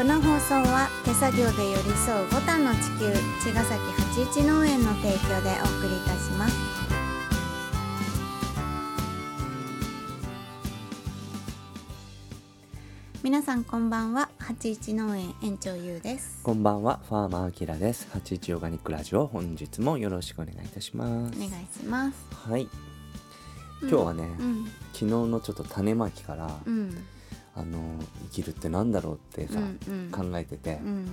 この放送は手作業で寄り添うボタンの地球茅ヶ崎八一農園の提供でお送りいたします。皆さんこんばんは八一農園園長ゆうです。こんばんは、ファーマーアキラです。八一オーガニックラジオ、本日もよろしくお願いいたします。お。願いします。はい、今日はね、うん。昨日のちょっと種まきから、うんあの生きるってなんだろうってさ、うんうん。考えてて、うん。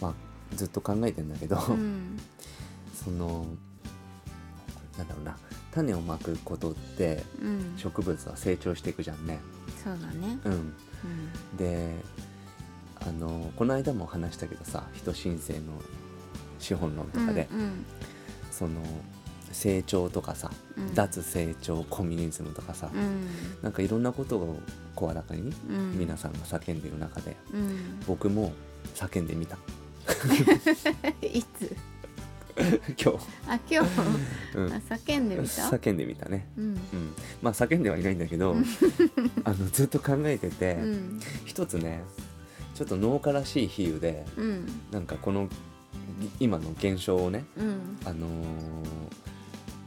まあずっと考えてんだけど、うん。そのなんだろうな、種をまくことってうん。植物は成長していくじゃんね。そうだね。うん。うん。で、あのこの間も話したけどさ、人申請の資本論とかで、うんその成長とかさ、うん。脱成長コミュニズムとかさ、うん。なんかいろんなことを声高にうん。皆さんが叫んでいる中で、うん。僕も叫んでみた。いつ？今日、あ今日？うん。あ叫んでみた？叫んでみたね。うん。うん。まあ叫んではいないんだけど あのずっと考えてて、うん。一つねちょっと農家らしい比喩でうん。なんかこの今の現象をねうん。あのー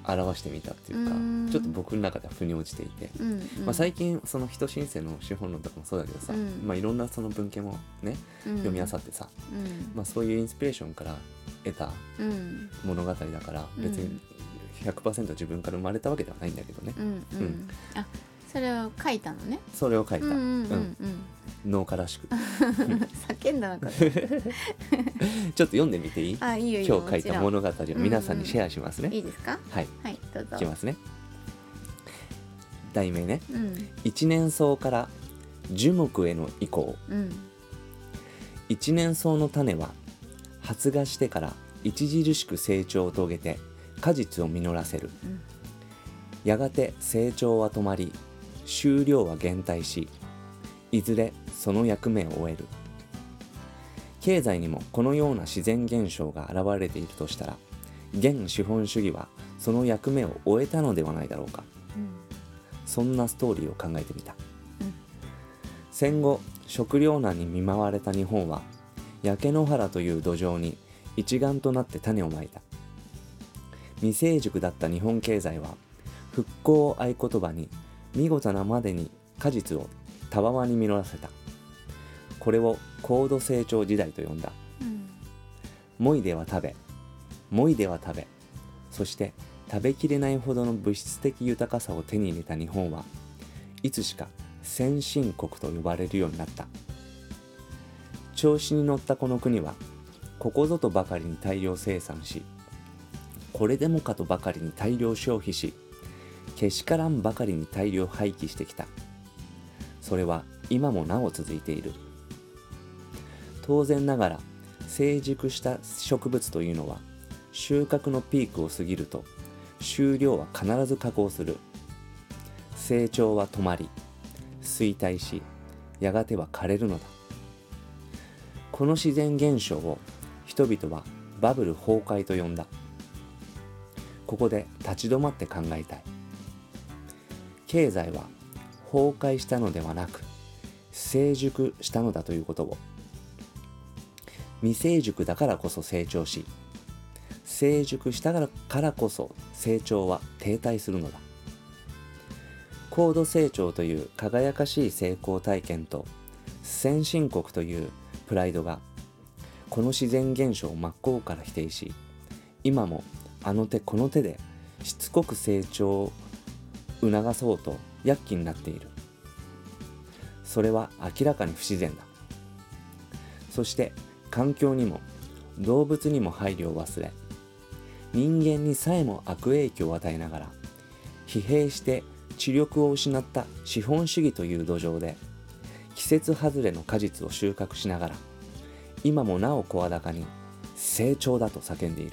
表してみたっていうかうん。ちょっと僕の中では腑に落ちていて、うんまあ、最近その人申請の資本論とかもそうだけどさ、うん。まあ、いろんなその文献もね読み漁ってさ、うん。まあ、そういうインスピレーションから得たうん。物語だからうん。別に100%自分から生まれたわけではないんだけどね、うんううんん。あそれを書いたのね。それを書いた、うんうんうんうん。農家らしく。ち ょ叫んだのか っと読んでみていい？あいいよいいよ今日書いた物語を皆さんにシェアしますね、いいですか？はい。はいどうぞ。いきますね。題名ね。うん。一年草から樹木への移行。うん。一年草の種は発芽してから著しく成長を遂げて果実を実らせる。うん。やがて成長は止まり収量は減退しいずれその役目を終える。経済にもこのような自然現象が現れているとしたら現資本主義はその役目を終えたのではないだろうか。うんそんなストーリーを考えてみた、うん戦後食糧難に見舞われた日本は焼け野原という土壌に一丸となって種をまいた。未成熟だった日本経済は復興を合言葉に見事なまでに果実をたわわに実らせた。これを高度成長時代と呼んだ。うんいでは食べもいでは食べそして食べきれないほどの物質的豊かさを手に入れた日本はいつしか先進国と呼ばれるようになった。調子に乗ったこの国はここぞとばかりに大量生産しこれでもかとばかりに大量消費しけしからんばかりに大量廃棄してきた。それは今もなお続いている。当然ながら成熟した植物というのは収穫のピークを過ぎると収量は必ず下降する。成長は止まり衰退しやがては枯れるのだ。この自然現象を人々はバブル崩壊と呼んだ。ここで立ち止まって考えたい。経済は崩壊したのではなく成熟したのだということを。未成熟だからこそ成長し成熟したからこそ成長は停滞するのだ。高度成長という輝かしい成功体験と先進国というプライドがこの自然現象を真っ向から否定し今もあの手この手でしつこく成長を促そうと躍起になっている。それは明らかに不自然だ。そして環境にも動物にも配慮を忘れ人間にさえも悪影響を与えながら疲弊して知力を失った資本主義という土壌で季節外れの果実を収穫しながら今もなお声高に成長だと叫んでいる。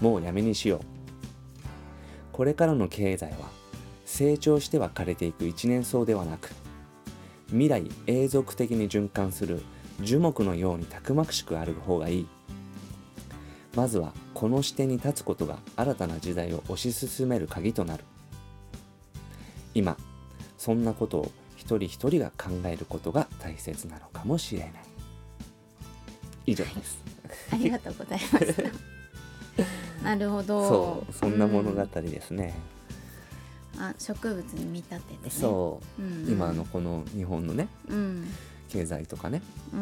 もうやめにしよう。これからの経済は成長しては枯れていく一年草ではなく未来永続的に循環する樹木のようにたくましくある方がいい。まずはこの視点に立つことが新たな時代を推し進める鍵となる。今そんなことを一人一人が考えることが大切なのかもしれない。以上です。ありがとうございます。なるほど。そうそんな物語うんですね、あ植物に見立ててね。そう、うん。うん今のこの日本のねうん。経済とかね、う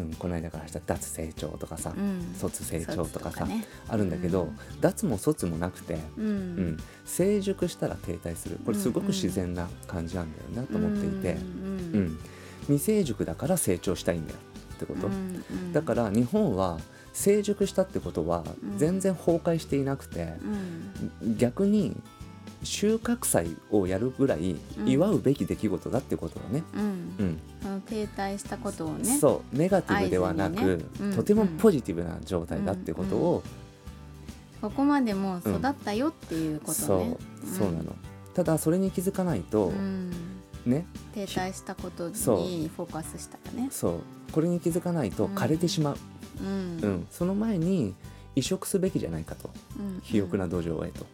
ん。うん、この間からした脱成長とかさ、うん。卒成長とかさ卒ね。あるんだけど、うん。脱も卒もなくて、ううん。ん成熟したら停滞する。これすごく自然な感じなんだよなと思っていて、ううんん。未成熟だから成長したいんだよってこと、うんうん。だから日本は成熟したってことはうん。全然崩壊していなくて、うん。逆に収穫祭をやるぐらいうん。祝うべき出来事だってことだね。うん。うん。停滞したことをねそうネガティブではなく、ね。うん。とてもポジティブな状態だってことを、ここまでもう育ったよっていうことそうね、そうなの。ただそれに気づかないと、うん。ね。停滞したことにフォーカスしたらね。そう。これに気づかないとうん枯れてしまう、うん。うん。その前に移植すべきじゃないかと。うん。肥沃な土壌へと、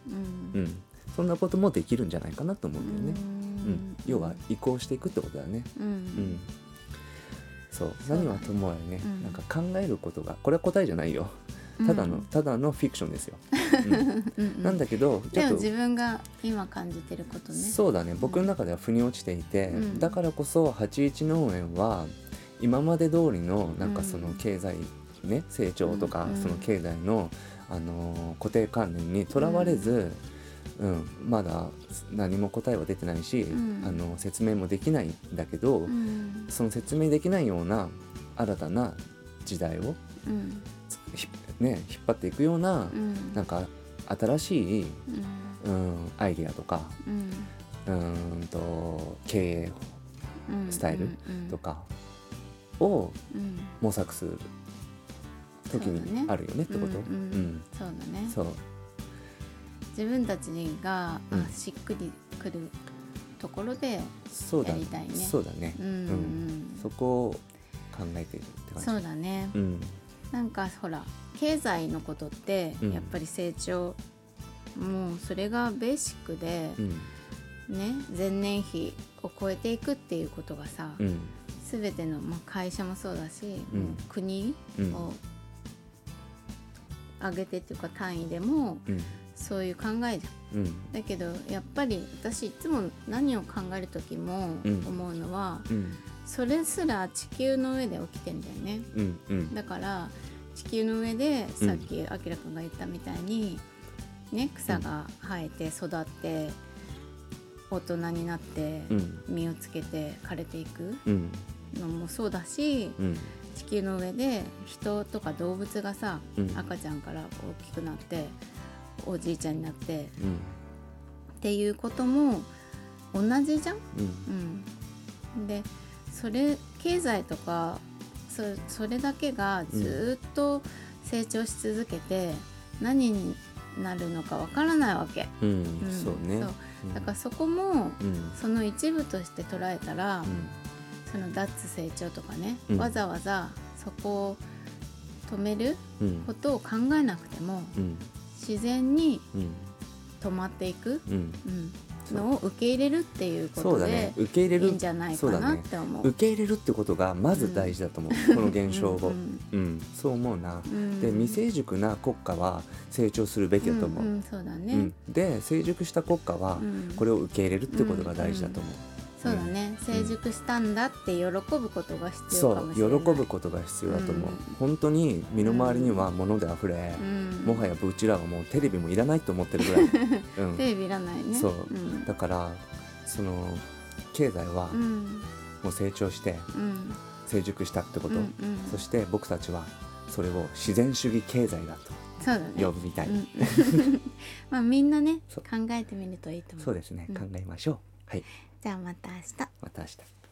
うん。うん。そんなこともできるんじゃないかなと思うんだよね。ううん。ん、要は移行していくってことだね。ううん。ん、そう何はともあれね、うん。なんか考えることがこれは答えじゃないよ。ただの、うんただのフィクションですよ、なんだけどちょっとでも自分が今感じてることね。そうだね。僕の中では腑に落ちていて、うん。だからこそ81農園は今まで通りのなんかそのうん。経済ね成長とか、うんその経済の、あのー固定観念にとらわれず、うん。まだ何も答えは出てないし、うん。あの説明もできないんだけど、うん。その説明できないような新たな時代をうん。ひ、ね、引っ張っていくような、うん。なんか新しい、うん。うん、アイディアとかうん。と経営うん。スタイルうん。とかをうん。模索する時にあるよねってこと？そうだね。そう自分たちが、うん。あしっくりくるところでやりたいね。そうだね、うんうんそこを考えてるって感じ。そうだね。うん。なんかほら経済のことってうん。やっぱり成長、もうそれがベーシックでう、ん。ね前年比を超えていくっていうことがさ、うん。全ての、まあ、会社もそうだし、うん。もう国うん。を上げてっていうか単位でもうん。そういう考えじゃん。うん。だけどやっぱり私いつも何を考える時もうん。思うのは、うん。それすら地球の上で起きてんだよね。だから地球の上でさっきあきらくんが言ったみたいに、ね、草が生えて育って大人になってうん。実をつけて枯れていくうん。のもそうだしうん地球の上で人とか動物がさ、うん。赤ちゃんから大きくなっておじいちゃんになってうん。っていうことも同じじゃん？うん。うん、でそれ経済とかそそれだけがずっと成長し続けて、何になるのかわからないわけ、うん。うん。そうね。そう。だからそこもうん。その一部として捉えたら、うんその脱成長とかね、うん。わざわざそこを止めるうん。ことを考えなくてもうん。自然にうん。止まっていく、うん。のを受け入れるっていうことそうだね。で受け入れる。いいんじゃないかなって思う。受け入れるってことがまず大事だと思う、この現象を、ううんん。そう思うな、うん。で未成熟な国家は成長するべきだと思う、うんうんそうだね、うん。で成熟した国家はうん。これを受け入れるってことが大事だと思う、そうだね。成熟したんだって喜ぶことが必要かもしれない。ぶことが必要だと思う、うん。本当に身の回りには物で溢れ、うん、もはやうちらはもうテレビもいらないと思ってるぐらい、うん。テレビいらないね。そう。うん。だからその経済はうん。もう成長してうん。成熟したってこと、うんうん。そして僕たちはそれを自然主義経済だそうだね。と呼ぶみたい、うん。まあみんなね考えてみるといいと思う。そうですね、うん。考えましょう。はいじゃあまた明日。また明日。